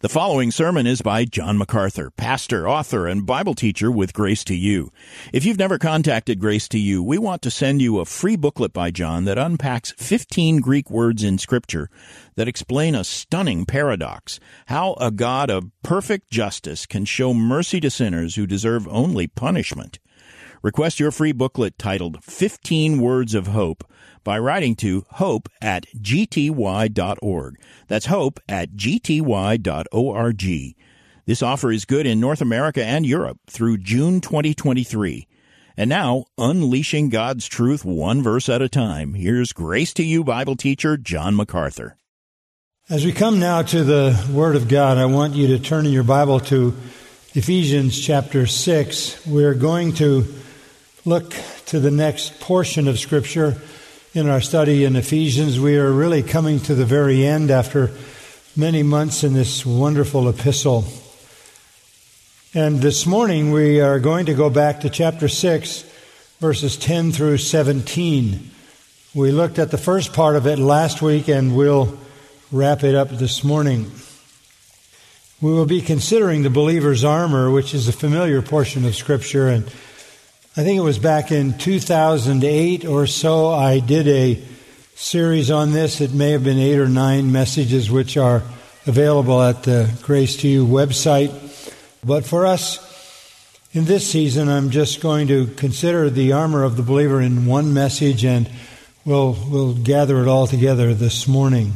The following sermon is by John MacArthur, pastor, author, and Bible teacher with Grace to You. If you've never contacted Grace to You, we want to send you a free booklet by John that unpacks 15 Greek words in Scripture that explain a stunning paradox how a God of perfect justice can show mercy to sinners who deserve only punishment. Request your free booklet titled 15 Words of Hope by writing to hope at gty.org. That's hope at gty.org. This offer is good in North America and Europe through June 2023. And now, unleashing God's truth one verse at a time, here's Grace to You Bible teacher John MacArthur. As we come now to the Word of God, I want you to turn in your Bible to Ephesians chapter 6. We're going to look to the next portion of Scripture in our study in Ephesians. We are really coming to the very end after many months in this wonderful epistle. And this morning we are going to go back to chapter 6, verses 10 through 17. We looked at the first part of it last week and we'll wrap it up this morning. We will be considering the believer's armor, which is a familiar portion of Scripture, and I think it was back in 2008 or so, I did a series on this. It may have been eight or nine messages which are available at the Grace to You website. But for us, in this season, I'm just going to consider the armor of the believer in one message and we'll, we'll gather it all together this morning.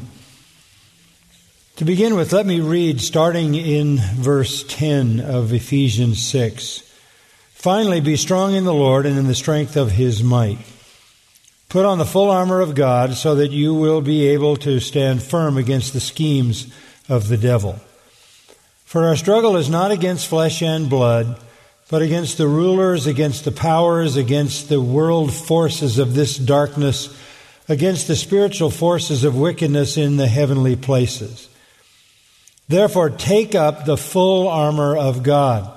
To begin with, let me read starting in verse 10 of Ephesians 6. Finally, be strong in the Lord and in the strength of his might. Put on the full armor of God so that you will be able to stand firm against the schemes of the devil. For our struggle is not against flesh and blood, but against the rulers, against the powers, against the world forces of this darkness, against the spiritual forces of wickedness in the heavenly places. Therefore, take up the full armor of God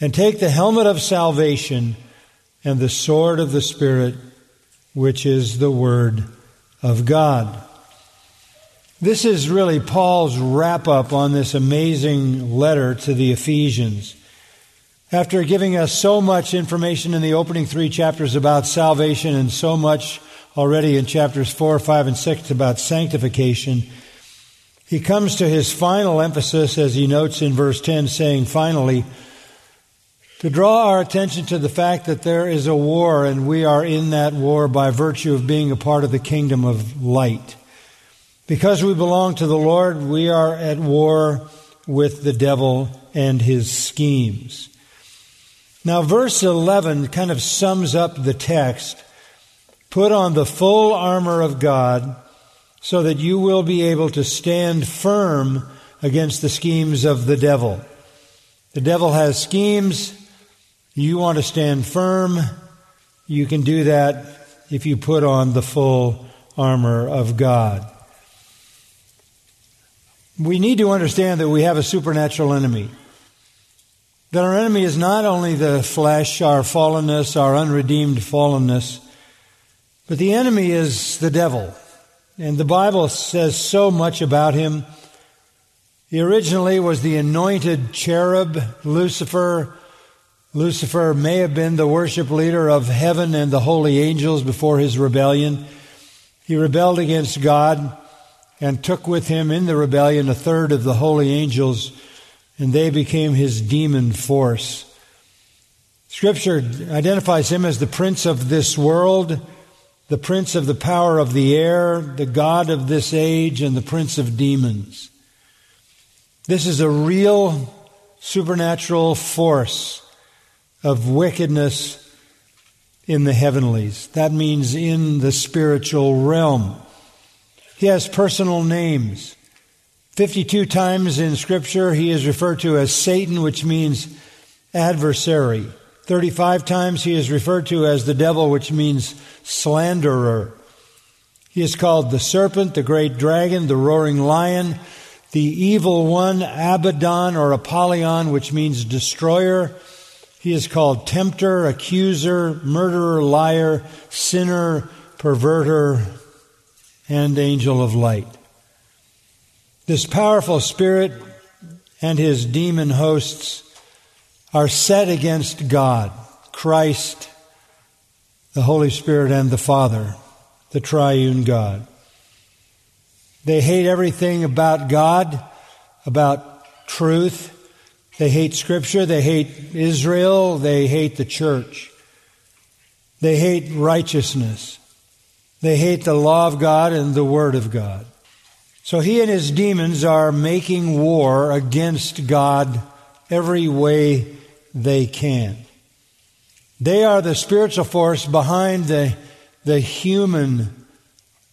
and take the helmet of salvation and the sword of the Spirit, which is the Word of God. This is really Paul's wrap up on this amazing letter to the Ephesians. After giving us so much information in the opening three chapters about salvation and so much already in chapters 4, 5, and 6 about sanctification, he comes to his final emphasis as he notes in verse 10 saying, finally, to draw our attention to the fact that there is a war and we are in that war by virtue of being a part of the kingdom of light. Because we belong to the Lord, we are at war with the devil and his schemes. Now, verse 11 kind of sums up the text. Put on the full armor of God so that you will be able to stand firm against the schemes of the devil. The devil has schemes. You want to stand firm, you can do that if you put on the full armor of God. We need to understand that we have a supernatural enemy. That our enemy is not only the flesh, our fallenness, our unredeemed fallenness, but the enemy is the devil. And the Bible says so much about him. He originally was the anointed cherub, Lucifer, Lucifer may have been the worship leader of heaven and the holy angels before his rebellion. He rebelled against God and took with him in the rebellion a third of the holy angels, and they became his demon force. Scripture identifies him as the prince of this world, the prince of the power of the air, the God of this age, and the prince of demons. This is a real supernatural force of wickedness in the heavenlies. That means in the spiritual realm. He has personal names. 52 times in Scripture, he is referred to as Satan, which means adversary. 35 times he is referred to as the devil, which means slanderer. He is called the serpent, the great dragon, the roaring lion, the evil one, Abaddon or Apollyon, which means destroyer. He is called tempter, accuser, murderer, liar, sinner, perverter, and angel of light. This powerful spirit and his demon hosts are set against God, Christ, the Holy Spirit, and the Father, the triune God. They hate everything about God, about truth. They hate Scripture. They hate Israel. They hate the church. They hate righteousness. They hate the law of God and the Word of God. So he and his demons are making war against God every way they can. They are the spiritual force behind the, the human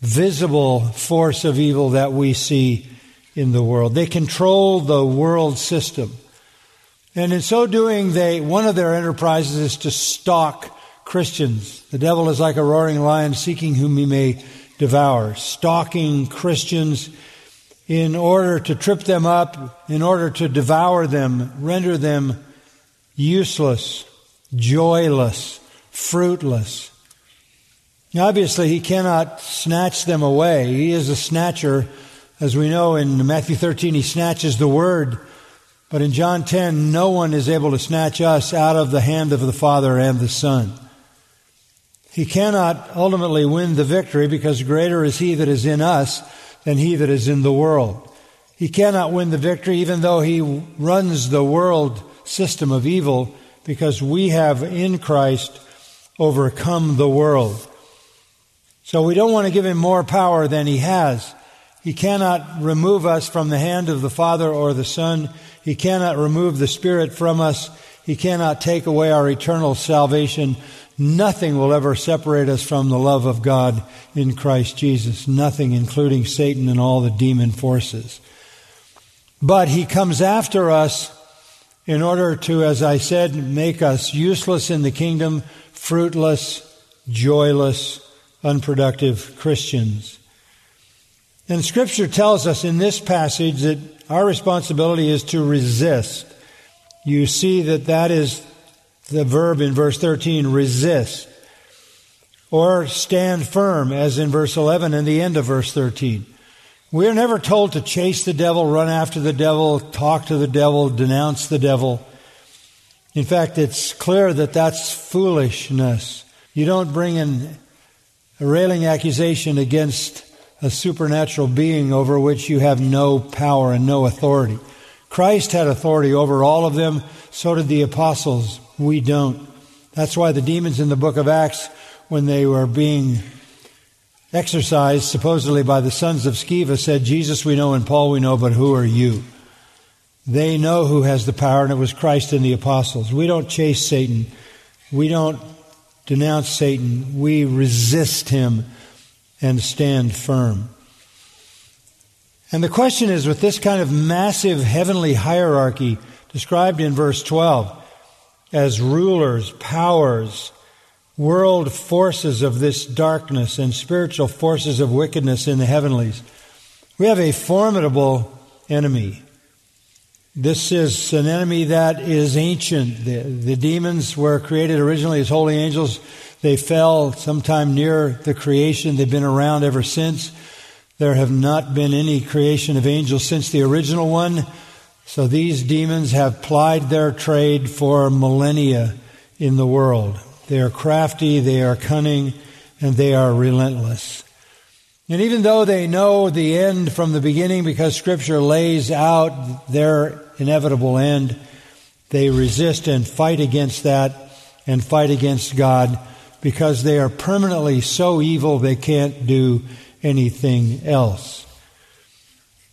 visible force of evil that we see in the world. They control the world system. And in so doing, they, one of their enterprises is to stalk Christians. The devil is like a roaring lion seeking whom he may devour, stalking Christians in order to trip them up, in order to devour them, render them useless, joyless, fruitless. Obviously, he cannot snatch them away. He is a snatcher. As we know in Matthew 13, he snatches the word. But in John 10, no one is able to snatch us out of the hand of the Father and the Son. He cannot ultimately win the victory because greater is he that is in us than he that is in the world. He cannot win the victory even though he runs the world system of evil because we have in Christ overcome the world. So we don't want to give him more power than he has. He cannot remove us from the hand of the Father or the Son. He cannot remove the Spirit from us. He cannot take away our eternal salvation. Nothing will ever separate us from the love of God in Christ Jesus. Nothing, including Satan and all the demon forces. But he comes after us in order to, as I said, make us useless in the kingdom, fruitless, joyless, unproductive Christians. And Scripture tells us in this passage that our responsibility is to resist. You see that that is the verb in verse 13, resist. Or stand firm, as in verse 11 and the end of verse 13. We are never told to chase the devil, run after the devil, talk to the devil, denounce the devil. In fact, it's clear that that's foolishness. You don't bring in a railing accusation against a supernatural being over which you have no power and no authority. Christ had authority over all of them, so did the apostles. We don't. That's why the demons in the book of Acts, when they were being exorcised supposedly by the sons of Sceva, said, Jesus we know and Paul we know, but who are you? They know who has the power, and it was Christ and the apostles. We don't chase Satan. We don't denounce Satan, we resist him and stand firm. And the question is with this kind of massive heavenly hierarchy described in verse 12 as rulers, powers, world forces of this darkness and spiritual forces of wickedness in the heavenlies, we have a formidable enemy. This is an enemy that is ancient. The, the, demons were created originally as holy angels. They fell sometime near the creation. They've been around ever since. There have not been any creation of angels since the original one. So these demons have plied their trade for millennia in the world. They are crafty, they are cunning, and they are relentless. And even though they know the end from the beginning because Scripture lays out their inevitable end, they resist and fight against that and fight against God because they are permanently so evil they can't do anything else.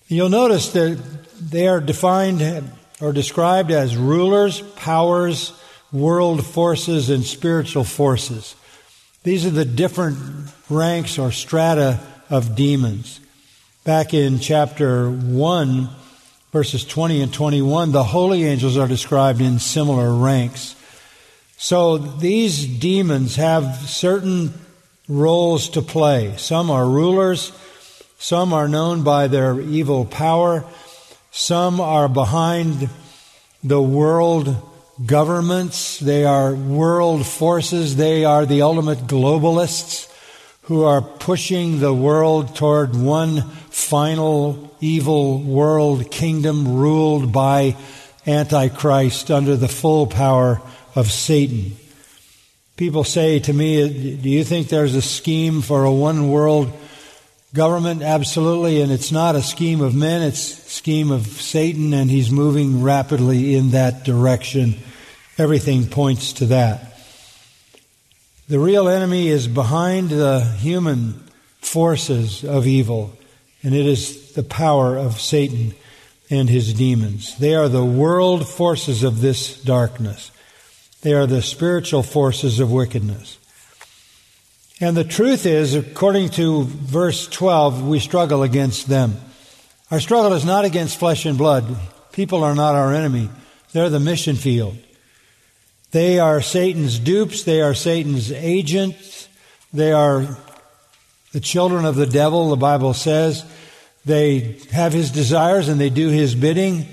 You'll notice that they are defined or described as rulers, powers, world forces, and spiritual forces. These are the different ranks or strata of demons. Back in chapter 1, verses 20 and 21, the holy angels are described in similar ranks. So these demons have certain roles to play. Some are rulers, some are known by their evil power, some are behind the world governments, they are world forces, they are the ultimate globalists who are pushing the world toward one final evil world kingdom ruled by Antichrist under the full power of Satan. People say to me, Do you think there's a scheme for a one world government? Absolutely, and it's not a scheme of men, it's a scheme of Satan, and he's moving rapidly in that direction. Everything points to that. The real enemy is behind the human forces of evil, and it is the power of Satan and his demons. They are the world forces of this darkness. They are the spiritual forces of wickedness. And the truth is, according to verse 12, we struggle against them. Our struggle is not against flesh and blood. People are not our enemy. They're the mission field. They are Satan's dupes. They are Satan's agents. They are the children of the devil, the Bible says. They have his desires and they do his bidding.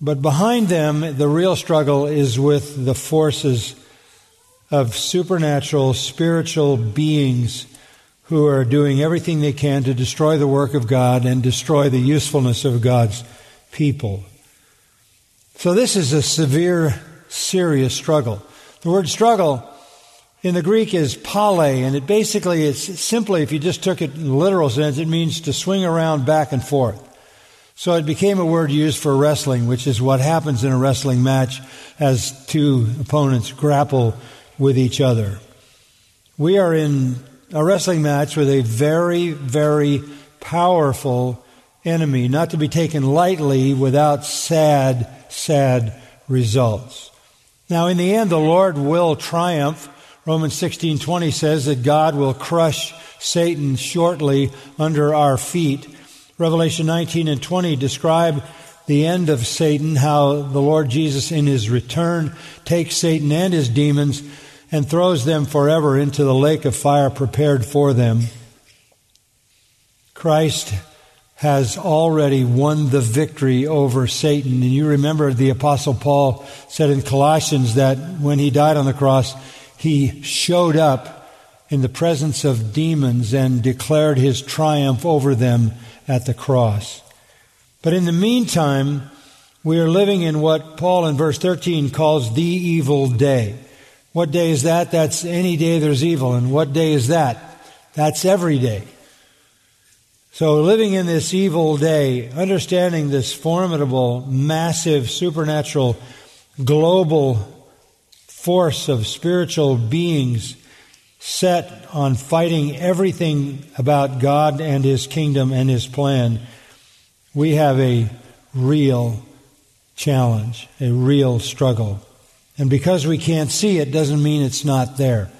But behind them, the real struggle is with the forces of supernatural, spiritual beings who are doing everything they can to destroy the work of God and destroy the usefulness of God's people. So this is a severe, serious struggle. The word struggle in the Greek is pale, and it basically is simply, if you just took it in the literal sense, it means to swing around back and forth. So it became a word used for wrestling, which is what happens in a wrestling match as two opponents grapple with each other. We are in a wrestling match with a very, very powerful enemy, not to be taken lightly without sad, sad results. Now, in the end, the Lord will triumph. Romans 16:20 says that God will crush Satan shortly under our feet. Revelation 19 and 20 describe the end of Satan, how the Lord Jesus in his return takes Satan and his demons and throws them forever into the lake of fire prepared for them. Christ has already won the victory over Satan. And you remember the apostle Paul said in Colossians that when he died on the cross, he showed up in the presence of demons and declared his triumph over them at the cross. But in the meantime, we are living in what Paul in verse 13 calls the evil day. What day is that? That's any day there's evil. And what day is that? That's every day. So living in this evil day, understanding this formidable, massive, supernatural, global force of spiritual beings set on fighting everything about God and His kingdom and His plan, we have a real challenge, a real struggle. And because we can't see it doesn't mean it's not there.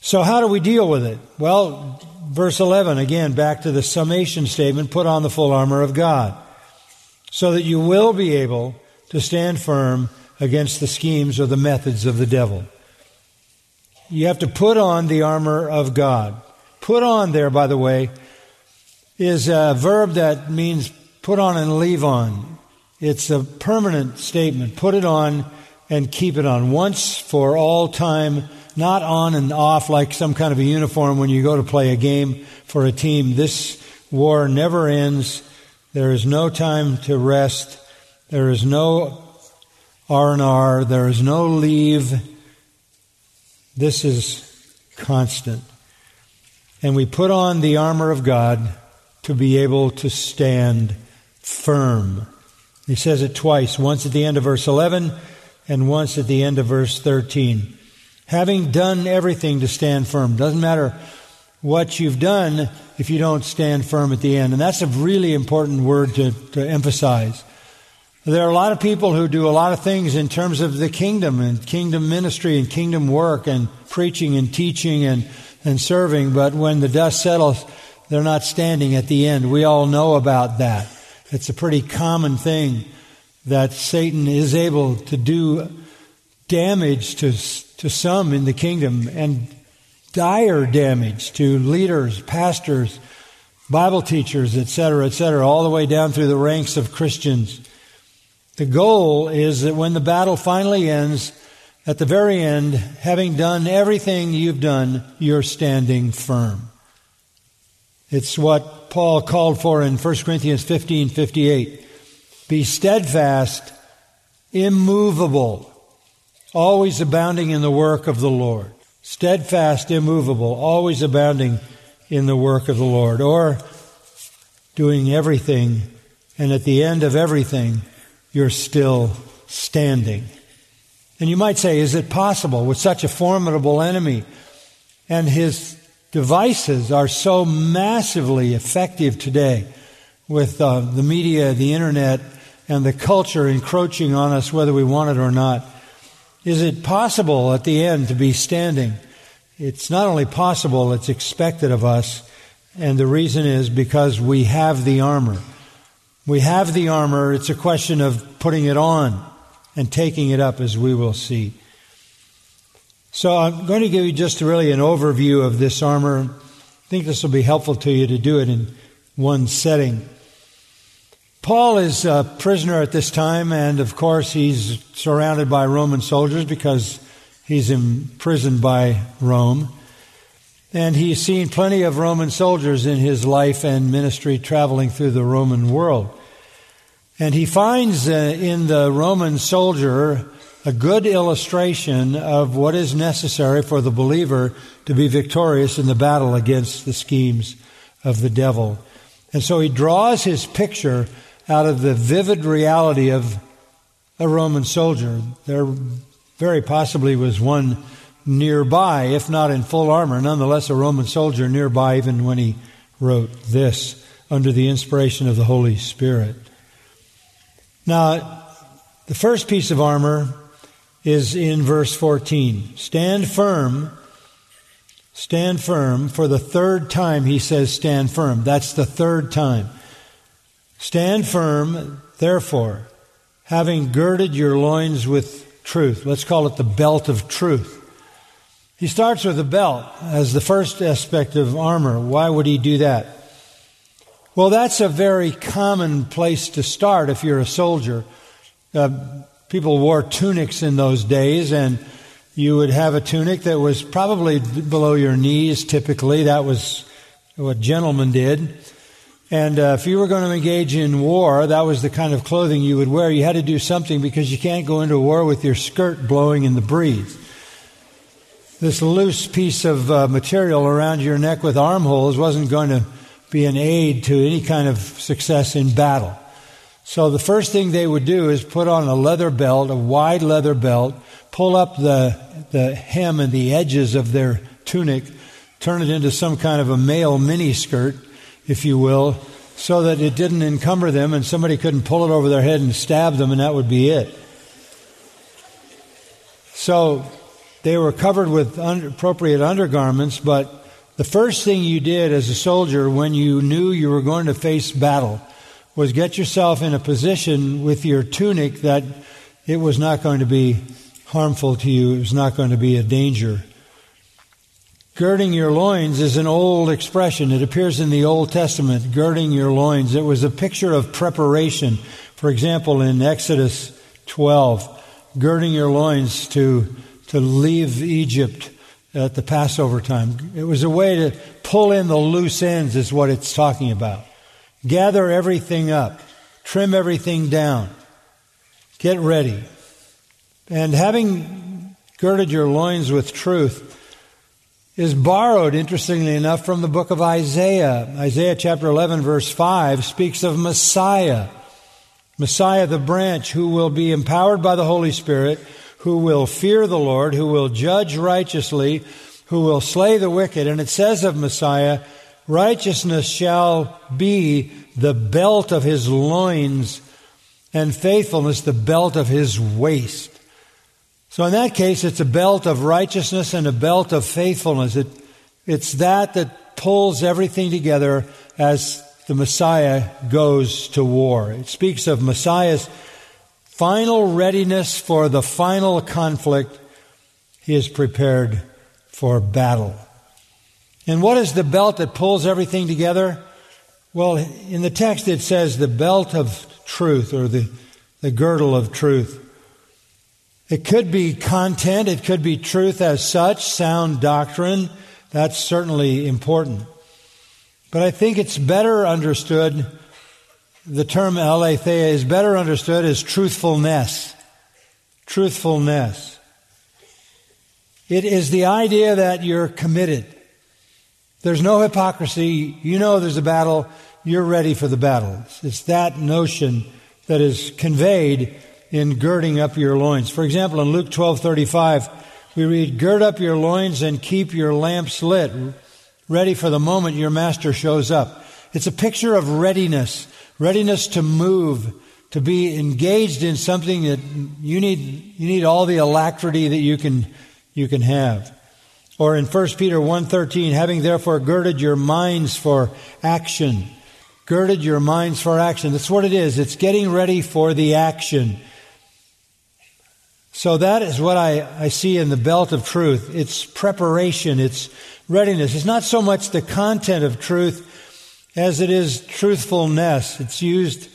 So how do we deal with it? Well, verse 11, again, back to the summation statement, put on the full armor of God so that you will be able to stand firm against the schemes or the methods of the devil. You have to put on the armor of God. Put on there, by the way, is a verb that means put on and leave on. It's a permanent statement. Put it on and keep it on. Once for all time, not on and off like some kind of a uniform when you go to play a game for a team. This war never ends. There is no time to rest. There is no R&R. There is no leave. This is constant. And we put on the armor of God to be able to stand firm. He says it twice, once at the end of verse 11 and once at the end of verse 13. Having done everything to stand firm. Doesn't matter what you've done if you don't stand firm at the end. And that's a really important word to, to emphasize. There are a lot of people who do a lot of things in terms of the kingdom and kingdom ministry and kingdom work and preaching and teaching and, and serving, but when the dust settles, they're not standing at the end. We all know about that. It's a pretty common thing that Satan is able to do damage to, to some in the kingdom and dire damage to leaders, pastors, Bible teachers, etc., etc., all the way down through the ranks of Christians. The goal is that when the battle finally ends, at the very end, having done everything you've done, you're standing firm. It's what Paul called for in 1 Corinthians 15 58. Be steadfast, immovable, always abounding in the work of the Lord. Steadfast, immovable, always abounding in the work of the Lord. Or doing everything, and at the end of everything, you're still standing. And you might say, is it possible with such a formidable enemy and his devices are so massively effective today with uh, the media, the internet, and the culture encroaching on us whether we want it or not? Is it possible at the end to be standing? It's not only possible, it's expected of us. And the reason is because we have the armor. We have the armor. It's a question of putting it on and taking it up as we will see. So I'm going to give you just really an overview of this armor. I think this will be helpful to you to do it in one setting. Paul is a prisoner at this time, and of course, he's surrounded by Roman soldiers because he's imprisoned by Rome. And he's seen plenty of Roman soldiers in his life and ministry traveling through the Roman world. And he finds uh, in the Roman soldier a good illustration of what is necessary for the believer to be victorious in the battle against the schemes of the devil. And so he draws his picture out of the vivid reality of a Roman soldier. There very possibly was one nearby, if not in full armor, nonetheless a Roman soldier nearby, even when he wrote this under the inspiration of the Holy Spirit. Now, the first piece of armor is in verse 14. Stand firm. Stand firm. For the third time, he says, stand firm. That's the third time. Stand firm, therefore, having girded your loins with truth. Let's call it the belt of truth. He starts with the belt as the first aspect of armor. Why would he do that? Well, that's a very common place to start if you're a soldier. Uh, people wore tunics in those days, and you would have a tunic that was probably below your knees, typically. That was what gentlemen did. And uh, if you were going to engage in war, that was the kind of clothing you would wear. You had to do something because you can't go into war with your skirt blowing in the breeze. This loose piece of uh, material around your neck with armholes wasn't going to be an aid to any kind of success in battle. So the first thing they would do is put on a leather belt, a wide leather belt, pull up the, the hem and the edges of their tunic, turn it into some kind of a male mini skirt, if you will, so that it didn't encumber them and somebody couldn't pull it over their head and stab them and that would be it. So they were covered with appropriate undergarments, but the first thing you did as a soldier when you knew you were going to face battle was get yourself in a position with your tunic that it was not going to be harmful to you, it was not going to be a danger. Girding your loins is an old expression. It appears in the Old Testament, girding your loins. It was a picture of preparation. For example, in Exodus 12, girding your loins to, to leave Egypt at the Passover time. It was a way to pull in the loose ends, is what it's talking about. Gather everything up, trim everything down, get ready. And having girded your loins with truth is borrowed, interestingly enough, from the book of Isaiah. Isaiah chapter 11, verse 5 speaks of Messiah. Messiah, the branch, who will be empowered by the Holy Spirit who will fear the Lord, who will judge righteously, who will slay the wicked. And it says of Messiah, righteousness shall be the belt of his loins, and faithfulness the belt of his waist. So in that case, it's a belt of righteousness and a belt of faithfulness. It, it's that that pulls everything together as the Messiah goes to war. It speaks of Messiah's final readiness for the final conflict. He is prepared for battle. And what is the belt that pulls everything together? Well, in the text it says the belt of truth or the, the girdle of truth. It could be content, it could be truth as such, sound doctrine. That's certainly important. But I think it's better understood, the term aletheia is better understood as truthfulness. Truthfulness. It is the idea that you're committed. There's no hypocrisy. You know there's a battle. You're ready for the battle. It's that notion that is conveyed in girding up your loins. For example, in Luke 12:35, we read, "Gird up your loins and keep your lamps lit, ready for the moment your master shows up." It's a picture of readiness, readiness to move, to be engaged in something that you need you need all the alacrity that you can you can have. Or in 1 Peter 1:13, having therefore girded your minds for action. Girded your minds for action. That's what it is. It's getting ready for the action. So that is what I, I see in the belt of truth. It's preparation, it's readiness. It's not so much the content of truth as it is truthfulness. It's used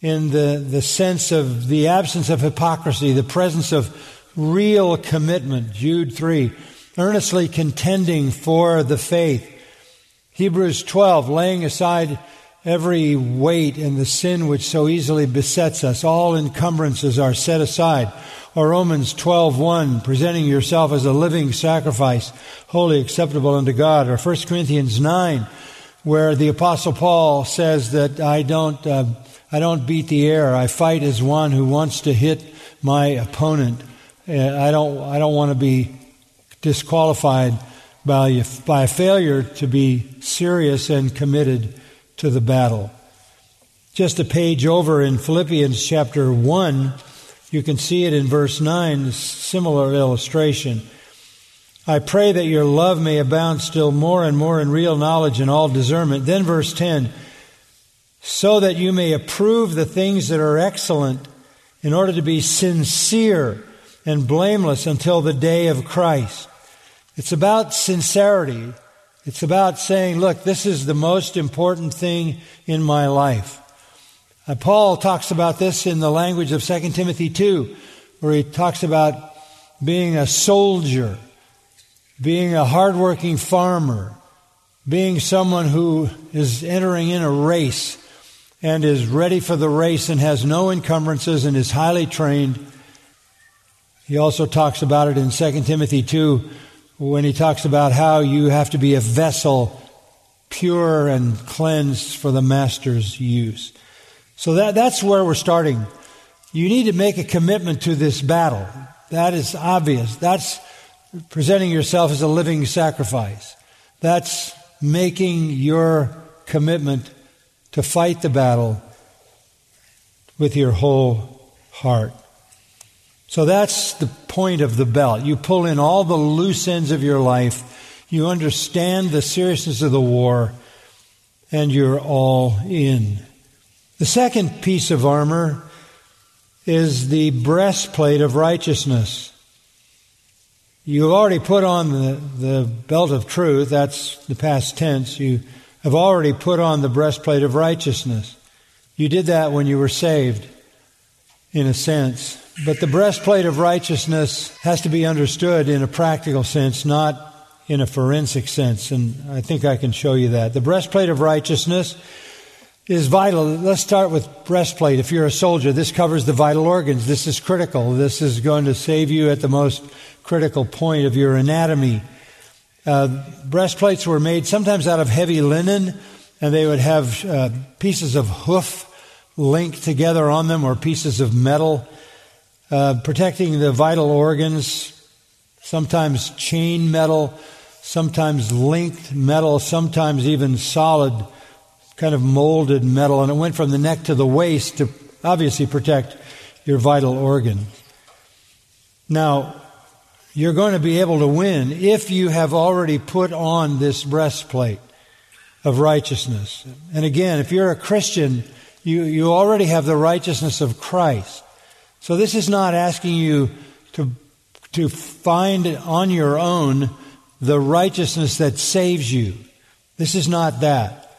in the, the sense of the absence of hypocrisy, the presence of real commitment. Jude 3 earnestly contending for the faith. Hebrews 12, laying aside every weight and the sin which so easily besets us. All encumbrances are set aside. Or Romans 12:1, presenting yourself as a living sacrifice, wholly acceptable unto God. Or 1 Corinthians 9, where the apostle Paul says that I don't, uh, I don't beat the air. I fight as one who wants to hit my opponent. Uh, I don't, I don't want to be disqualified by, by a failure to be serious and committed to the battle. Just a page over in Philippians chapter 1, you can see it in verse 9, similar illustration. I pray that your love may abound still more and more in real knowledge and all discernment. Then verse 10, so that you may approve the things that are excellent in order to be sincere and blameless until the day of Christ. It's about sincerity. It's about saying, look, this is the most important thing in my life. Uh, Paul talks about this in the language of 2 Timothy 2, where he talks about being a soldier, being a hardworking farmer, being someone who is entering in a race and is ready for the race and has no encumbrances and is highly trained he also talks about it in 2 Timothy 2 when he talks about how you have to be a vessel pure and cleansed for the master's use. So that, that's where we're starting. You need to make a commitment to this battle. That is obvious. That's presenting yourself as a living sacrifice. That's making your commitment to fight the battle with your whole heart. So that's the point of the belt. You pull in all the loose ends of your life. You understand the seriousness of the war, and you're all in. The second piece of armor is the breastplate of righteousness. You've already put on the, the belt of truth, that's the past tense. You have already put on the breastplate of righteousness. You did that when you were saved, in a sense. But the breastplate of righteousness has to be understood in a practical sense, not in a forensic sense. And I think I can show you that. The breastplate of righteousness is vital. Let's start with breastplate. If you're a soldier, this covers the vital organs. This is critical. This is going to save you at the most critical point of your anatomy. Uh, breastplates were made sometimes out of heavy linen, and they would have uh, pieces of hoof linked together on them or pieces of metal uh, protecting the vital organs, sometimes chain metal, sometimes linked metal, sometimes even solid, kind of molded metal. And it went from the neck to the waist to obviously protect your vital organ. Now, you're going to be able to win if you have already put on this breastplate. of righteousness. And again, if you're a Christian, you, you already have the righteousness of Christ. So this is not asking you to, to find on your own the righteousness that saves you. This is not that.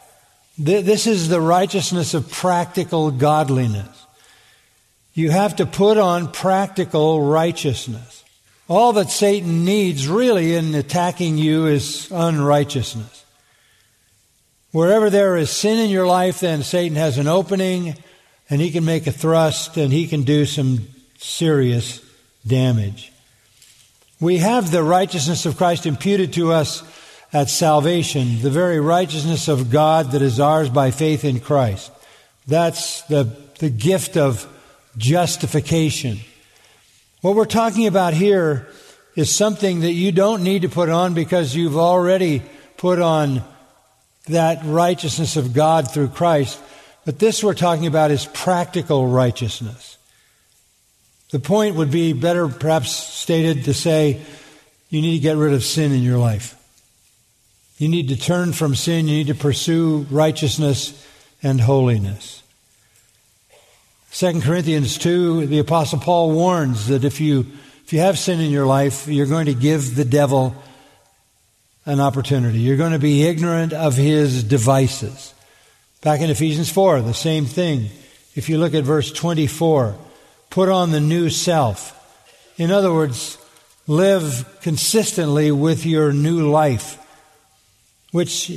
This is the righteousness of practical godliness. You have to put on practical righteousness. All that Satan needs really in attacking you is unrighteousness. Wherever there is sin in your life, then Satan has an opening and he can make a thrust and he can do some serious damage. We have the righteousness of Christ imputed to us at salvation, the very righteousness of God that is ours by faith in Christ. That's the, the gift of justification. What we're talking about here is something that you don't need to put on because you've already put on that righteousness of God through Christ. But this we're talking about is practical righteousness. The point would be better perhaps stated to say you need to get rid of sin in your life. You need to turn from sin. You need to pursue righteousness and holiness. 2 Corinthians 2, the Apostle Paul warns that if you, if you have sin in your life, you're going to give the devil an opportunity. You're going to be ignorant of his devices. Back in Ephesians 4, the same thing. If you look at verse 24, put on the new self. In other words, live consistently with your new life, which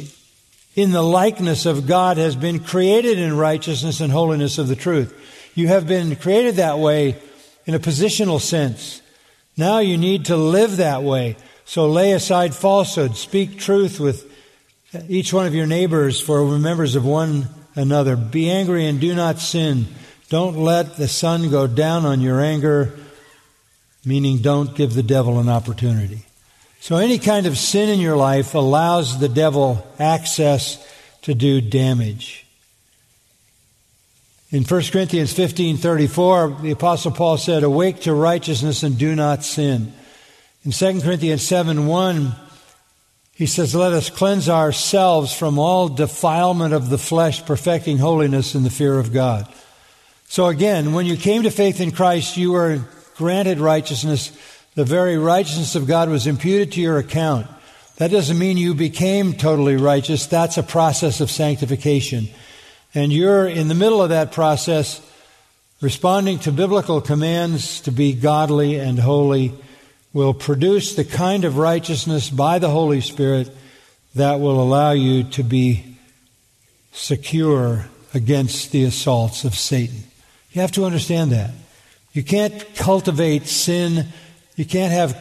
in the likeness of God has been created in righteousness and holiness of the truth. You have been created that way in a positional sense. Now you need to live that way. So lay aside falsehood. Speak truth with each one of your neighbors, for we're members of one another. Be angry and do not sin. Don't let the sun go down on your anger, meaning don't give the devil an opportunity. So any kind of sin in your life allows the devil access to do damage. In 1 Corinthians 15:34, the apostle Paul said, "Awake to righteousness and do not sin." In 2 Corinthians 7:1, he says, "Let us cleanse ourselves from all defilement of the flesh, perfecting holiness in the fear of God." So again, when you came to faith in Christ, you were granted righteousness. The very righteousness of God was imputed to your account. That doesn't mean you became totally righteous. That's a process of sanctification. And you're in the middle of that process, responding to biblical commands to be godly and holy will produce the kind of righteousness by the Holy Spirit that will allow you to be secure against the assaults of Satan. You have to understand that. You can't cultivate sin. You can't have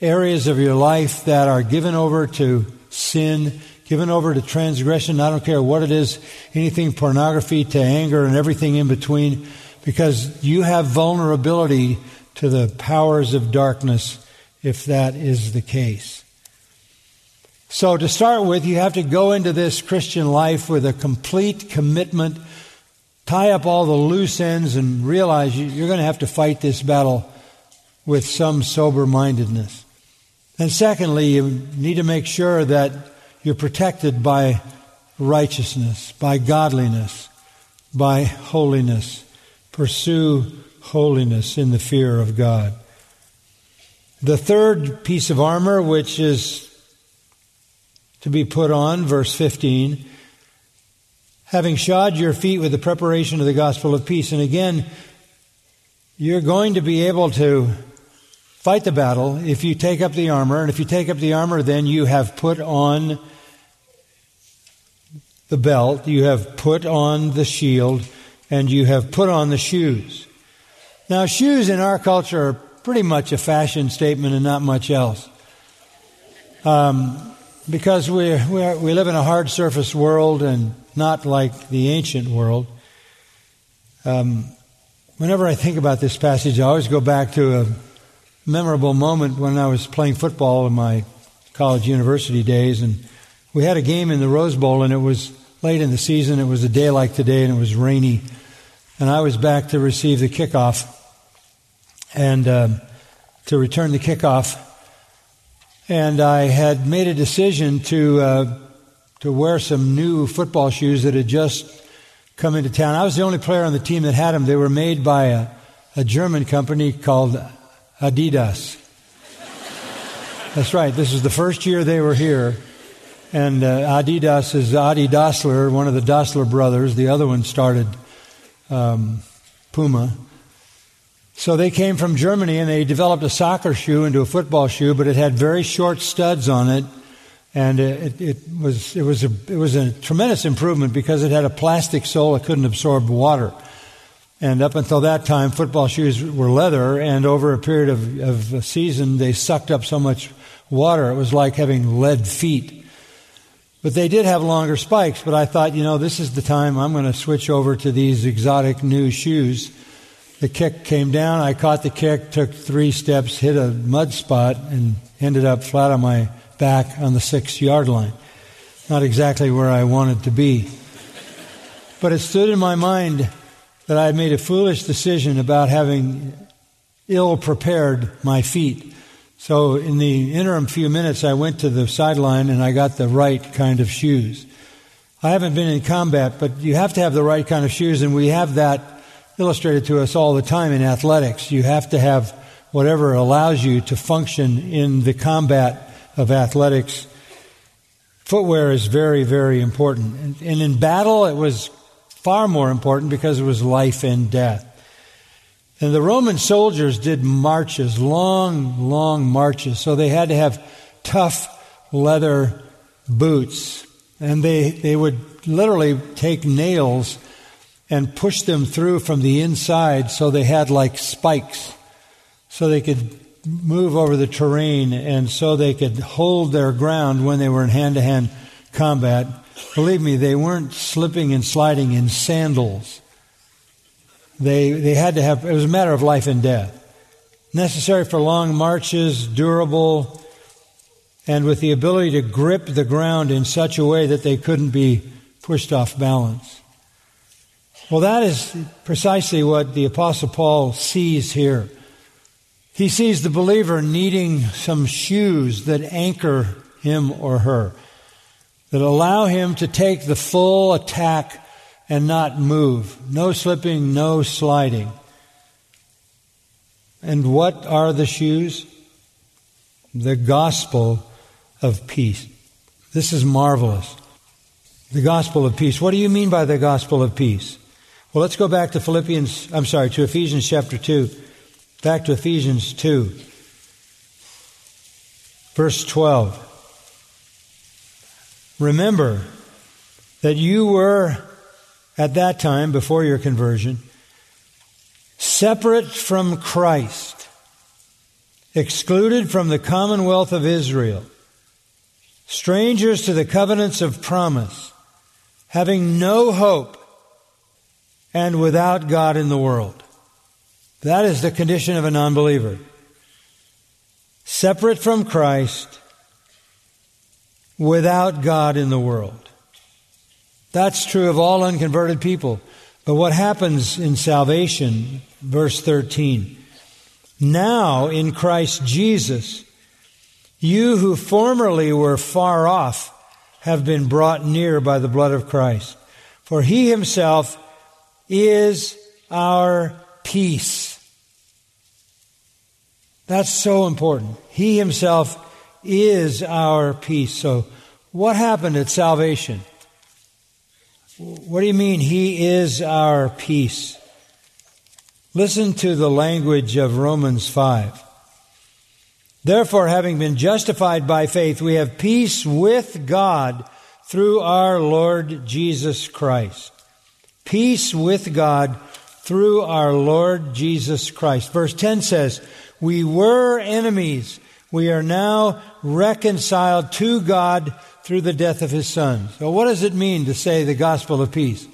areas of your life that are given over to sin given over to transgression. I don't care what it is, anything pornography to anger and everything in between, because you have vulnerability to the powers of darkness if that is the case. So to start with, you have to go into this Christian life with a complete commitment, tie up all the loose ends and realize you're going to have to fight this battle with some sober mindedness. And secondly, you need to make sure that you're protected by righteousness, by godliness, by holiness. Pursue holiness in the fear of God. The third piece of armor, which is to be put on, verse 15, having shod your feet with the preparation of the gospel of peace. And again, you're going to be able to fight the battle if you take up the armor. And if you take up the armor, then you have put on the belt, you have put on the shield, and you have put on the shoes. Now, shoes in our culture are pretty much a fashion statement and not much else. Um, because we, we, are, we live in a hard surface world and not like the ancient world. Um, whenever I think about this passage, I always go back to a memorable moment when I was playing football in my college university days, and we had a game in the Rose Bowl, and it was late in the season. It was a day like today, and it was rainy. And I was back to receive the kickoff and um, to return the kickoff. And I had made a decision to uh, to wear some new football shoes that had just come into town. I was the only player on the team that had them. They were made by a, a German company called Adidas. That's right. This is the first year they were here. And uh, Adidas is Adi Dassler, one of the Dassler brothers. The other one started um, Puma. So they came from Germany and they developed a soccer shoe into a football shoe, but it had very short studs on it. And it, it, was, it, was a, it was a tremendous improvement because it had a plastic sole that couldn't absorb water. And up until that time, football shoes were leather, and over a period of, of a season, they sucked up so much water. It was like having lead feet. But they did have longer spikes, but I thought, you know, this is the time I'm going to switch over to these exotic new shoes. The kick came down, I caught the kick, took three steps, hit a mud spot, and ended up flat on my back on the six yard line. Not exactly where I wanted to be. But it stood in my mind that I had made a foolish decision about having ill prepared my feet. So in the interim few minutes, I went to the sideline and I got the right kind of shoes. I haven't been in combat, but you have to have the right kind of shoes, and we have that illustrated to us all the time in athletics. You have to have whatever allows you to function in the combat of athletics. Footwear is very, very important. And in battle, it was far more important because it was life and death. And the Roman soldiers did marches, long, long marches. So they had to have tough leather boots. And they, they would literally take nails and push them through from the inside so they had like spikes. So they could move over the terrain and so they could hold their ground when they were in hand to hand combat. Believe me, they weren't slipping and sliding in sandals. They, they had to have, it was a matter of life and death. Necessary for long marches, durable, and with the ability to grip the ground in such a way that they couldn't be pushed off balance. Well, that is precisely what the Apostle Paul sees here. He sees the believer needing some shoes that anchor him or her, that allow him to take the full attack and not move. No slipping, no sliding. And what are the shoes? The gospel of peace. This is marvelous. The gospel of peace. What do you mean by the gospel of peace? Well, let's go back to Philippians, I'm sorry, to Ephesians chapter 2. Back to Ephesians 2, verse 12. Remember that you were at that time, before your conversion, separate from Christ, excluded from the commonwealth of Israel, strangers to the covenants of promise, having no hope, and without God in the world. That is the condition of a non-believer. Separate from Christ, without God in the world. That's true of all unconverted people. But what happens in salvation, verse 13? Now in Christ Jesus, you who formerly were far off have been brought near by the blood of Christ. For he himself is our peace. That's so important. He himself is our peace. So what happened at salvation? What do you mean, He is our peace? Listen to the language of Romans 5. Therefore, having been justified by faith, we have peace with God through our Lord Jesus Christ. Peace with God through our Lord Jesus Christ. Verse 10 says, We were enemies. We are now reconciled to God through the death of his son. So, what does it mean to say the gospel of peace?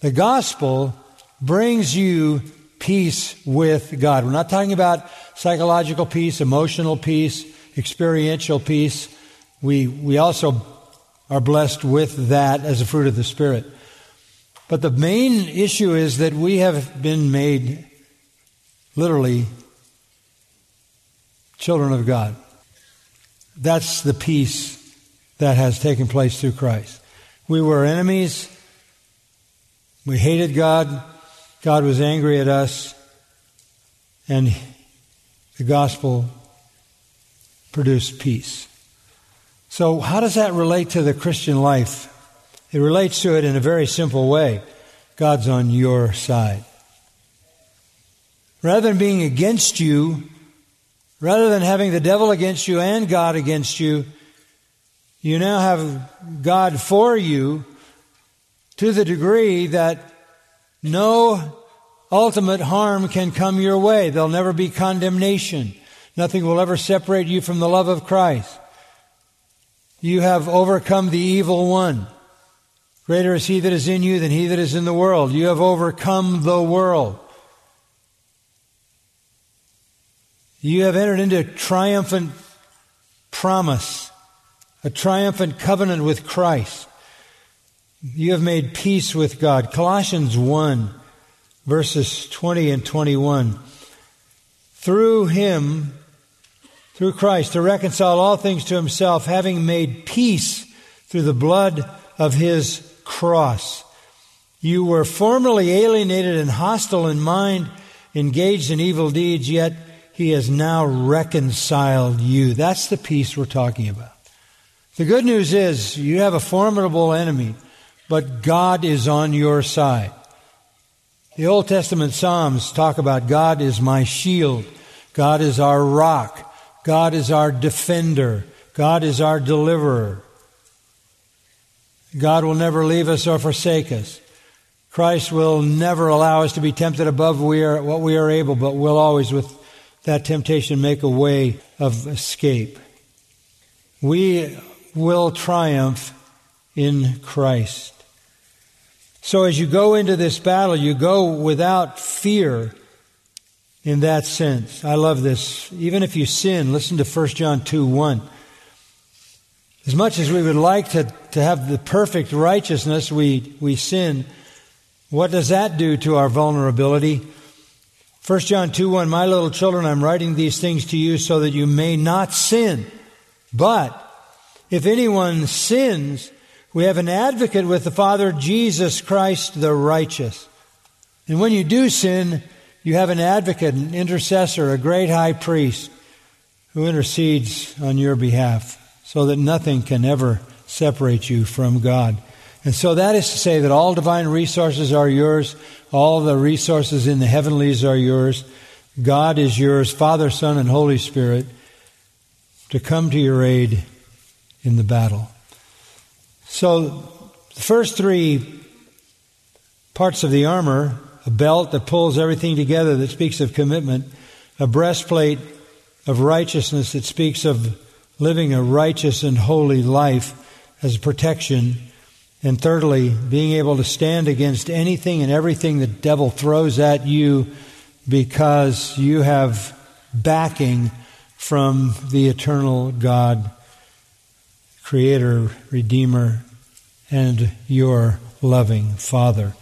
The gospel brings you peace with God. We're not talking about psychological peace, emotional peace, experiential peace. We, we also are blessed with that as a fruit of the Spirit. But the main issue is that we have been made literally children of God. That's the peace that has taken place through Christ. We were enemies. We hated God. God was angry at us. And the gospel produced peace. So, how does that relate to the Christian life? It relates to it in a very simple way God's on your side. Rather than being against you, rather than having the devil against you and God against you, you now have God for you to the degree that no ultimate harm can come your way. There'll never be condemnation. Nothing will ever separate you from the love of Christ. You have overcome the evil one. Greater is he that is in you than he that is in the world. You have overcome the world. You have entered into a triumphant promise, a triumphant covenant with Christ. You have made peace with God. Colossians 1, verses 20 and 21. Through him, through Christ, to reconcile all things to himself, having made peace through the blood of his cross. You were formerly alienated and hostile in mind, engaged in evil deeds, yet he has now reconciled you. That's the peace we're talking about. The good news is you have a formidable enemy, but God is on your side. The Old Testament Psalms talk about God is my shield. God is our rock. God is our defender. God is our deliverer. God will never leave us or forsake us. Christ will never allow us to be tempted above we are, what we are able, but will always, with that temptation make a way of escape. We will triumph in Christ. So as you go into this battle, you go without fear in that sense. I love this. Even if you sin, listen to 1 John 2 1. As much as we would like to, to have the perfect righteousness, we, we sin. What does that do to our vulnerability? 1 John 2 1, My little children, I'm writing these things to you so that you may not sin. But if anyone sins, we have an advocate with the Father, Jesus Christ the righteous. And when you do sin, you have an advocate, an intercessor, a great high priest who intercedes on your behalf so that nothing can ever separate you from God. And so that is to say that all divine resources are yours. All the resources in the heavenlies are yours. God is yours, Father, Son, and Holy Spirit, to come to your aid in the battle. So, the first three parts of the armor a belt that pulls everything together that speaks of commitment, a breastplate of righteousness that speaks of living a righteous and holy life as protection, and thirdly, being able to stand against anything and everything the devil throws at you because you have backing from the eternal God, Creator, Redeemer, and your loving Father.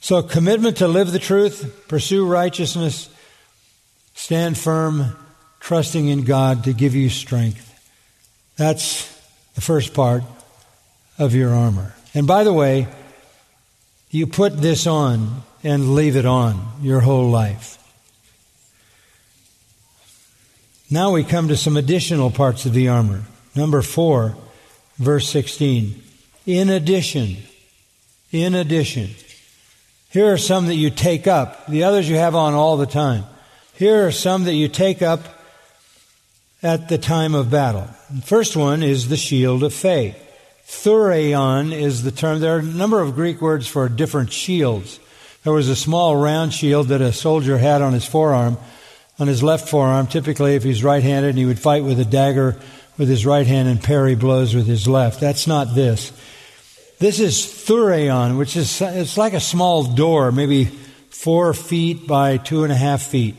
So, commitment to live the truth, pursue righteousness, stand firm, trusting in God to give you strength. That's the first part of your armor. And by the way, you put this on and leave it on your whole life. Now we come to some additional parts of the armor. Number four, verse 16. In addition, in addition. Here are some that you take up. The others you have on all the time. Here are some that you take up at the time of battle. The first one is the shield of faith. Thureion is the term. There are a number of Greek words for different shields. There was a small round shield that a soldier had on his forearm, on his left forearm, typically if he's right handed, and he would fight with a dagger with his right hand and parry blows with his left. That's not this. This is Thureion, which is it's like a small door, maybe four feet by two and a half feet.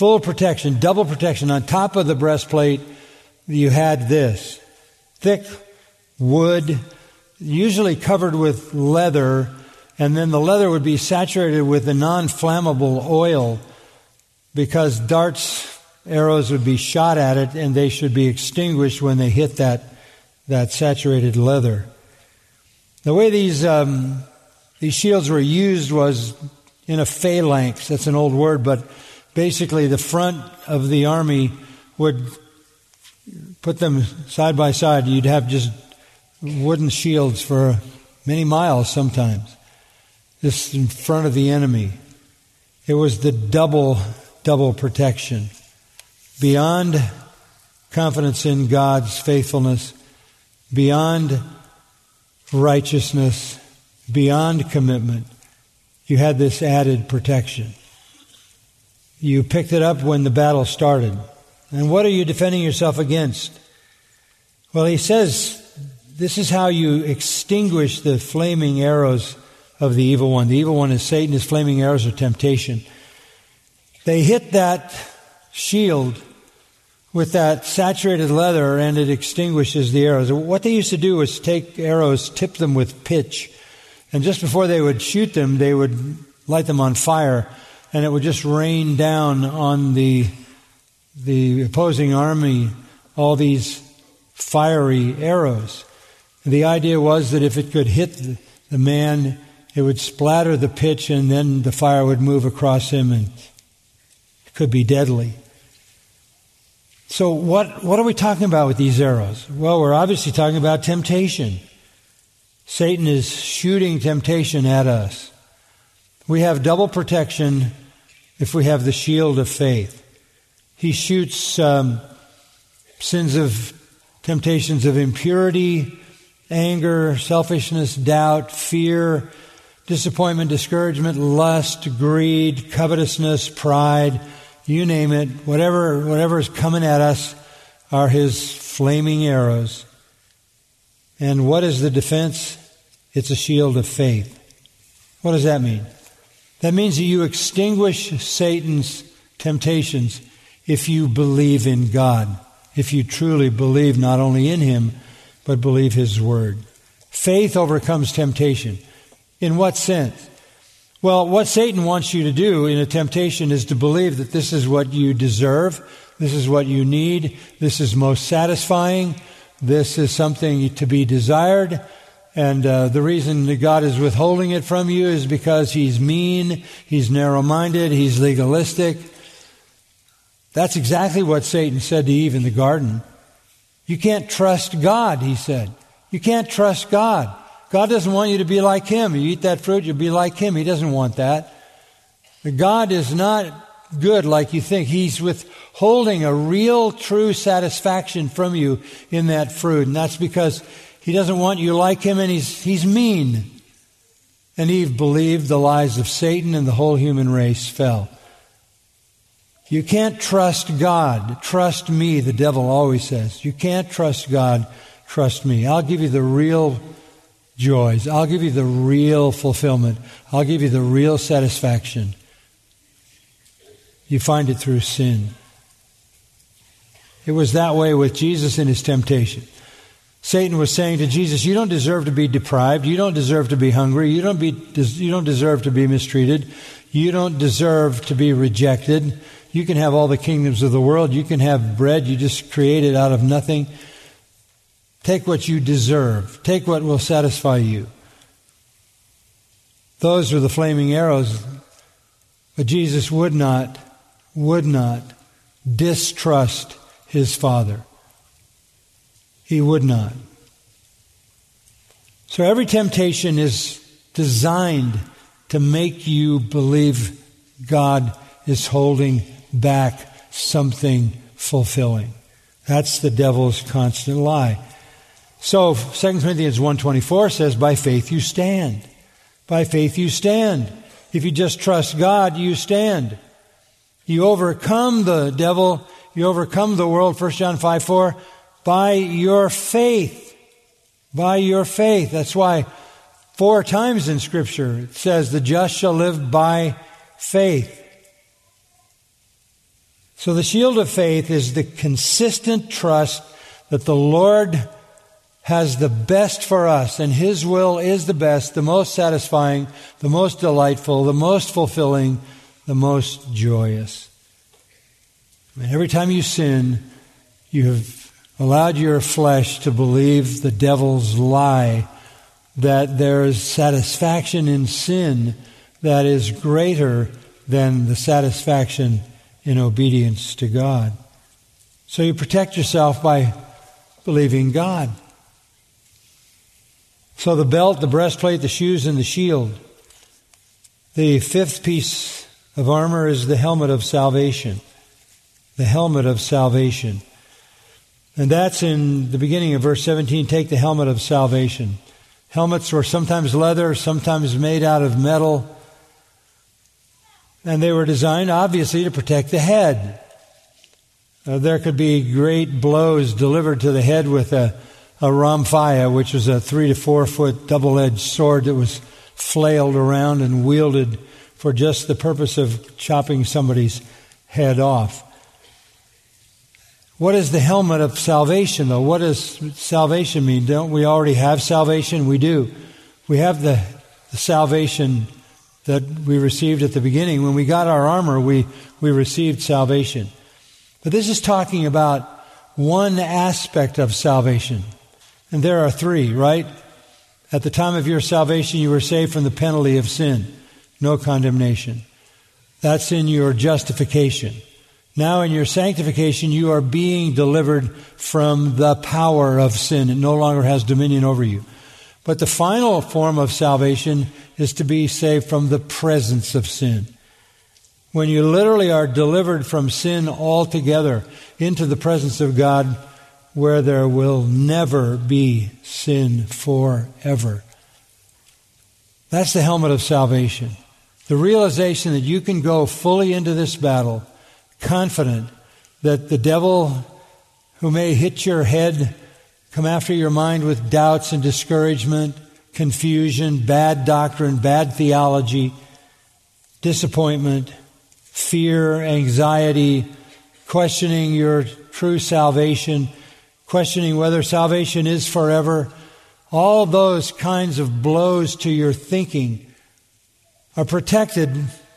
Full protection, double protection. On top of the breastplate, you had this thick wood, usually covered with leather, and then the leather would be saturated with a non flammable oil because darts, arrows would be shot at it and they should be extinguished when they hit that, that saturated leather. The way these, um, these shields were used was in a phalanx. That's an old word, but basically the front of the army would put them side by side. You'd have just wooden shields for many miles sometimes, just in front of the enemy. It was the double, double protection. Beyond confidence in God's faithfulness, beyond righteousness, beyond commitment, you had this added protection. You picked it up when the battle started. And what are you defending yourself against? Well, he says this is how you extinguish the flaming arrows of the evil one. The evil one is Satan, his flaming arrows are temptation. They hit that shield with that saturated leather and it extinguishes the arrows. What they used to do was take arrows, tip them with pitch, and just before they would shoot them, they would light them on fire, and it would just rain down on the, the opposing army all these fiery arrows. The idea was that if it could hit the, man, it would splatter the pitch and then the fire would move across him and it could be deadly. So, what, what are we talking about with these arrows? Well, we're obviously talking about temptation. Satan is shooting temptation at us. We have double protection if we have the shield of faith. He shoots um, sins of temptations of impurity, anger, selfishness, doubt, fear, disappointment, discouragement, lust, greed, covetousness, pride you name it, whatever, whatever is coming at us are his flaming arrows. And what is the defense? It's a shield of faith. What does that mean? That means that you extinguish Satan's temptations if you believe in God, if you truly believe not only in him, but believe his word. Faith overcomes temptation. In what sense? Well, what Satan wants you to do in a temptation is to believe that this is what you deserve, this is what you need, this is most satisfying, this is something to be desired, and uh, the reason that God is withholding it from you is because He's mean, He's narrow minded, He's legalistic. That's exactly what Satan said to Eve in the garden. You can't trust God, he said. You can't trust God. God doesn't want you to be like Him. You eat that fruit, you'll be like Him. He doesn't want that. God is not good like you think. He's withholding a real, true satisfaction from you in that fruit. And that's because He doesn't want you like Him and He's, he's mean. And Eve believed the lies of Satan and the whole human race fell. You can't trust God. Trust me, the devil always says. You can't trust God. Trust me. I'll give you the real joys. I'll give you the real fulfillment. I'll give you the real satisfaction. You find it through sin. It was that way with Jesus in his temptation. Satan was saying to Jesus, You don't deserve to be deprived. You don't deserve to be hungry. You don't, be, you don't deserve to be mistreated. You don't deserve to be rejected. You can have all the kingdoms of the world. You can have bread you just created out of nothing. Take what you deserve. Take what will satisfy you. Those were the flaming arrows. But Jesus would not, would not distrust his Father. He would not. So every temptation is designed to make you believe God is holding back something fulfilling. That's the devil's constant lie. So 2 Corinthians 1.24 says, by faith you stand. By faith you stand. If you just trust God, you stand. You overcome the devil, you overcome the world, 1 John 5 4, by your faith. By your faith. That's why four times in Scripture it says, the just shall live by faith. So the shield of faith is the consistent trust that the Lord has the best for us, and His will is the best, the most satisfying, the most delightful, the most fulfilling, the most joyous. And every time you sin, you have allowed your flesh to believe the devil's lie that there is satisfaction in sin that is greater than the satisfaction in obedience to God. So you protect yourself by believing God. So the belt, the breastplate, the shoes, and the shield. The fifth piece of armor is the helmet of salvation. The helmet of salvation. And that's in the beginning of verse 17. Take the helmet of salvation. Helmets were sometimes leather, sometimes made out of metal. And they were designed, obviously, to protect the head. Uh, there could be great blows delivered to the head with a, a rhomphaia, which was a three to four foot double edged sword that was flailed around and wielded for just the purpose of chopping somebody's head off. What is the helmet of salvation, though? What does salvation mean? Don't we already have salvation? We do. We have the, the salvation that we received at the beginning. When we got our armor, we, we received salvation. But this is talking about one aspect of salvation. And there are three, right? At the time of your salvation, you were saved from the penalty of sin, no condemnation. That's in your justification. Now, in your sanctification, you are being delivered from the power of sin. It no longer has dominion over you. But the final form of salvation is to be saved from the presence of sin. When you literally are delivered from sin altogether into the presence of God, where there will never be sin forever. That's the helmet of salvation. The realization that you can go fully into this battle confident that the devil who may hit your head, come after your mind with doubts and discouragement, confusion, bad doctrine, bad theology, disappointment, fear, anxiety, questioning your true salvation, questioning whether salvation is forever, all those kinds of blows to your thinking are protected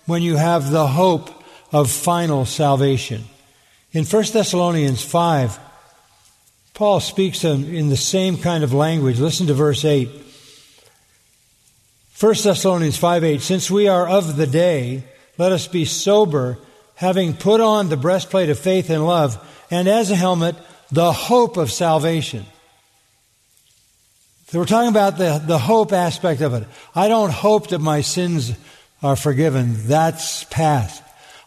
when you have the hope of final salvation. In 1 Thessalonians 5, Paul speaks in the same kind of language. Listen to verse 8. 1 Thessalonians 5 8, since we are of the day, let us be sober, having put on the breastplate of faith and love, and as a helmet, the hope of salvation. So we're talking about the, the hope aspect of it. I don't hope that my sins are forgiven. That's past.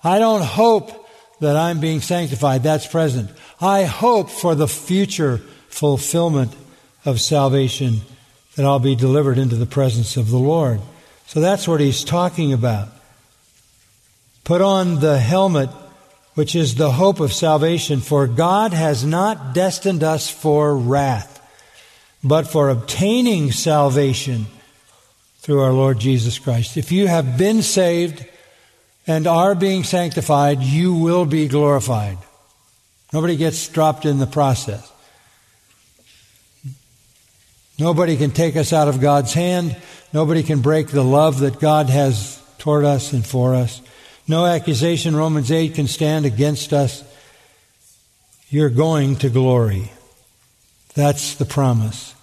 I don't hope that I'm being sanctified. That's present. I hope for the future fulfillment of salvation that I'll be delivered into the presence of the Lord. So that's what he's talking about. Put on the helmet, which is the hope of salvation, for God has not destined us for wrath, but for obtaining salvation through our Lord Jesus Christ. If you have been saved, and are being sanctified, you will be glorified. Nobody gets dropped in the process. Nobody can take us out of God's hand. Nobody can break the love that God has toward us and for us. No accusation, Romans 8, can stand against us. You're going to glory. That's the promise.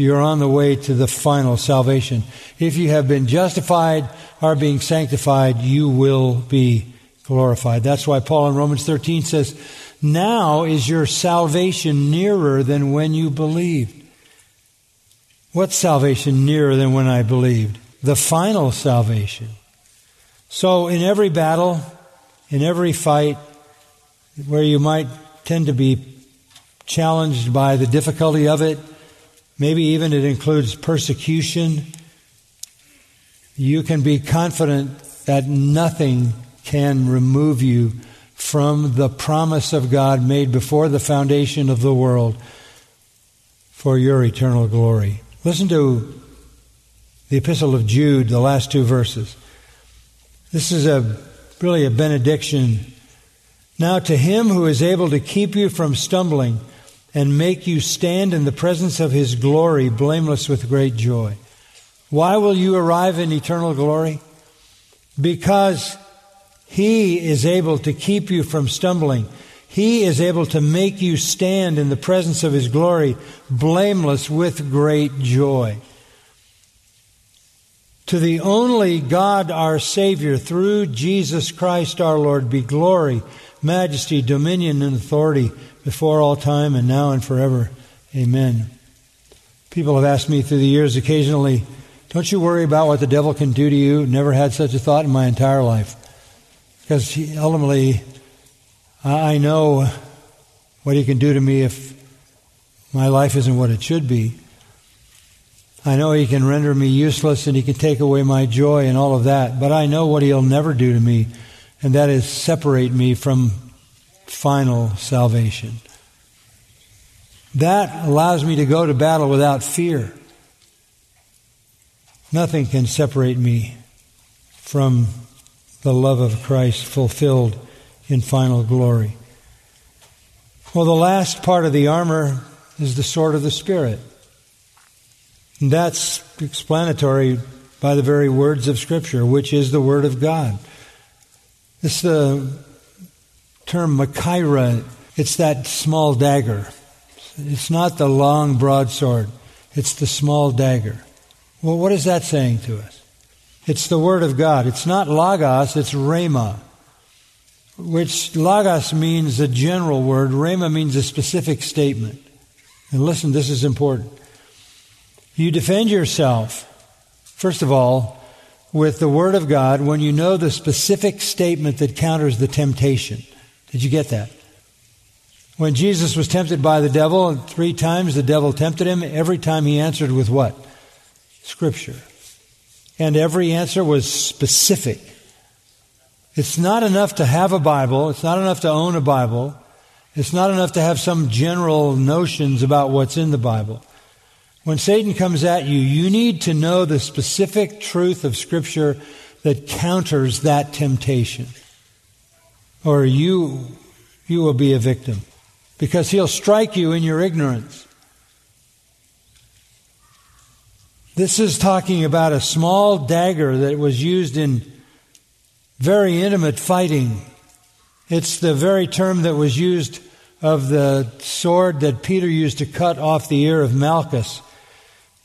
You're on the way to the final salvation. If you have been justified, are being sanctified, you will be glorified. That's why Paul in Romans 13 says, Now is your salvation nearer than when you believed. What salvation nearer than when I believed? The final salvation. So, in every battle, in every fight, where you might tend to be challenged by the difficulty of it, maybe even it includes persecution, you can be confident that nothing can remove you from the promise of God made before the foundation of the world for your eternal glory. Listen to the epistle of Jude, the last two verses. This is a really a benediction. Now to him who is able to keep you from stumbling and make you stand in the presence of his glory blameless with great joy. Why will you arrive in eternal glory? Because He is able to keep you from stumbling. He is able to make you stand in the presence of His glory blameless with great joy. To the only God our Savior, through Jesus Christ our Lord, be glory, majesty, dominion, and authority before all time and now and forever. Amen. People have asked me through the years occasionally, don't you worry about what the devil can do to you? Never had such a thought in my entire life. Because ultimately, I know what he can do to me if my life isn't what it should be. I know he can render me useless and he can take away my joy and all of that, but I know what he'll never do to me, and that is separate me from final salvation. That allows me to go to battle without fear. Nothing can separate me from the love of Christ fulfilled in final glory. Well, the last part of the armor is the sword of the Spirit. And that's explanatory by the very words of Scripture, which is the Word of God. It's the term Machaira. It's that small dagger. It's not the long broadsword. It's the small dagger. Well, what is that saying to us? It's the Word of God. It's not Logos, it's Rhema which logos means a general word, rhema means a specific statement. And listen, this is important. You defend yourself, first of all, with the Word of God when you know the specific statement that counters the temptation. Did you get that? When Jesus was tempted by the devil, three times the devil tempted him, every time he answered with what? Scripture. And every answer was specific. It's not enough to have a Bible. It's not enough to own a Bible. It's not enough to have some general notions about what's in the Bible. When Satan comes at you, you need to know the specific truth of Scripture that counters that temptation. Or you, you will be a victim. Because he'll strike you in your ignorance. This is talking about a small dagger that was used in very intimate fighting. It's the very term that was used of the sword that Peter used to cut off the ear of Malchus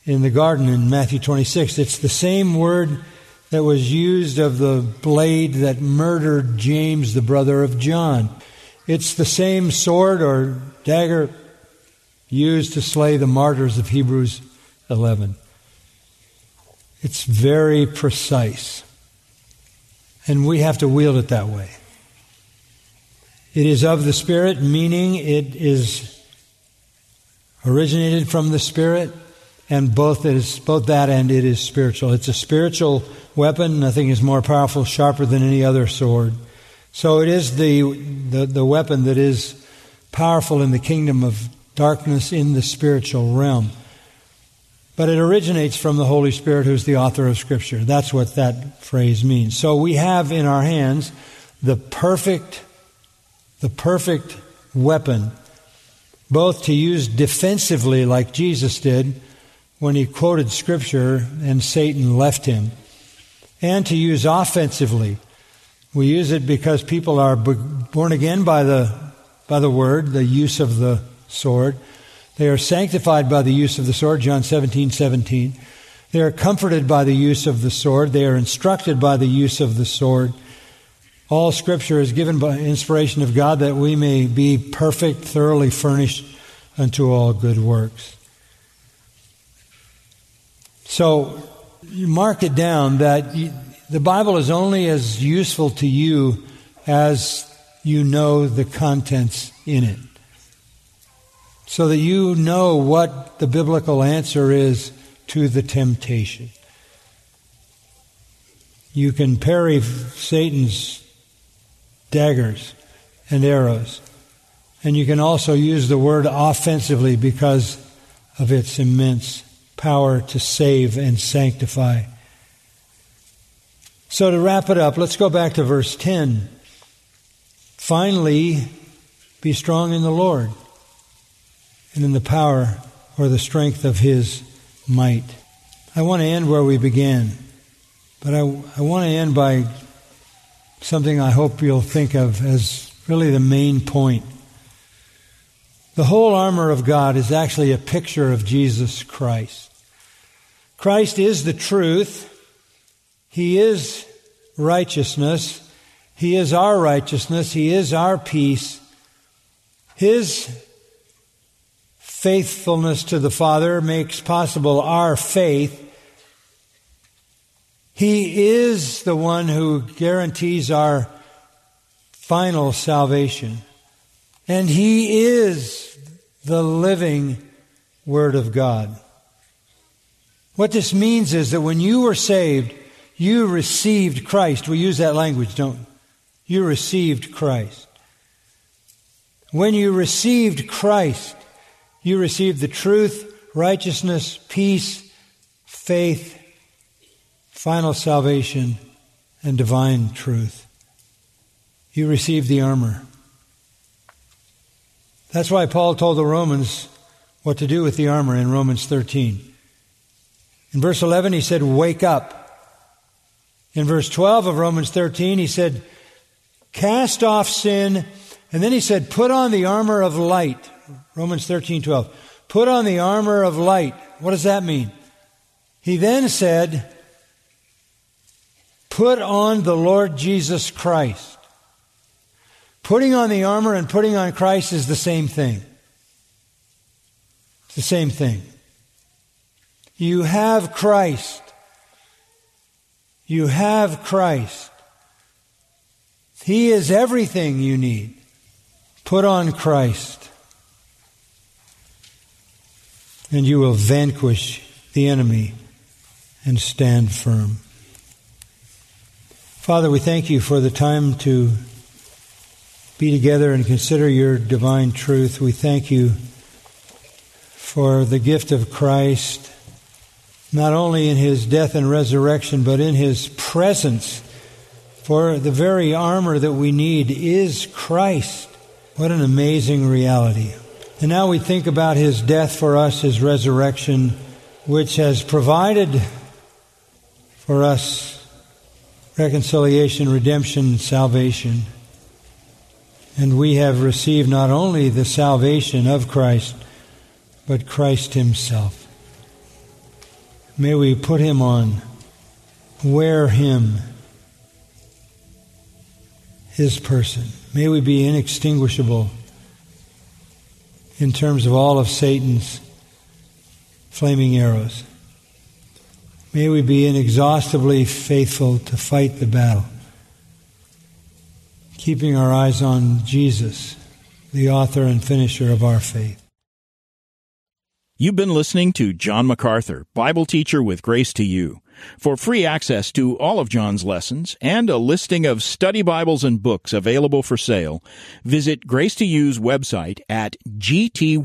in the garden in Matthew 26. It's the same word that was used of the blade that murdered James, the brother of John. It's the same sword or dagger used to slay the martyrs of Hebrews 11. It's very precise. And we have to wield it that way. It is of the Spirit, meaning it is originated from the Spirit, and both is both that and it is spiritual. It's a spiritual weapon. Nothing is more powerful, sharper than any other sword. So it is the, the, the weapon that is powerful in the kingdom of darkness in the spiritual realm. But it originates from the Holy Spirit, who's the author of Scripture. That's what that phrase means. So we have in our hands the perfect, the perfect weapon, both to use defensively, like Jesus did when he quoted Scripture and Satan left him, and to use offensively. We use it because people are born again by the, by the word, the use of the sword. They are sanctified by the use of the sword, John 17, 17. They are comforted by the use of the sword. They are instructed by the use of the sword. All scripture is given by inspiration of God that we may be perfect, thoroughly furnished unto all good works. So, you mark it down that you, the Bible is only as useful to you as you know the contents in it so that you know what the biblical answer is to the temptation. You can parry Satan's daggers and arrows. And you can also use the word offensively because of its immense power to save and sanctify. So, to wrap it up, let's go back to verse 10. Finally, be strong in the Lord and in the power or the strength of His might. I want to end where we began, but I, I want to end by something I hope you'll think of as really the main point The whole armor of God is actually a picture of Jesus Christ. Christ is the truth. He is righteousness. He is our righteousness. He is our peace. His faithfulness to the Father makes possible our faith. He is the one who guarantees our final salvation. And He is the living Word of God. What this means is that when you were saved, you received Christ. We use that language, don't we? You received Christ. When you received Christ, you received the truth, righteousness, peace, faith, final salvation, and divine truth. You received the armor. That's why Paul told the Romans what to do with the armor in Romans 13. In verse 11, he said, Wake up. In verse 12 of Romans 13, he said, Cast off sin. And then he said, Put on the armor of light. Romans 13, 12. Put on the armor of light. What does that mean? He then said, Put on the Lord Jesus Christ. Putting on the armor and putting on Christ is the same thing. It's the same thing. You have Christ. You have Christ. He is everything you need. Put on Christ. And you will vanquish the enemy and stand firm. Father, we thank you for the time to be together and consider your divine truth. We thank you for the gift of Christ, not only in his death and resurrection, but in his presence. For the very armor that we need is Christ. What an amazing reality. And now we think about his death for us, his resurrection, which has provided for us reconciliation, redemption, salvation. And we have received not only the salvation of Christ, but Christ Himself. May we put Him on, wear Him, His person. May we be inextinguishable in terms of all of Satan's flaming arrows. May we be inexhaustibly faithful to fight the battle keeping our eyes on Jesus, the author and finisher of our faith. You've been listening to John MacArthur, Bible teacher with Grace to You. For free access to all of John's lessons and a listing of study Bibles and books available for sale, visit Grace to You's website at gty.org.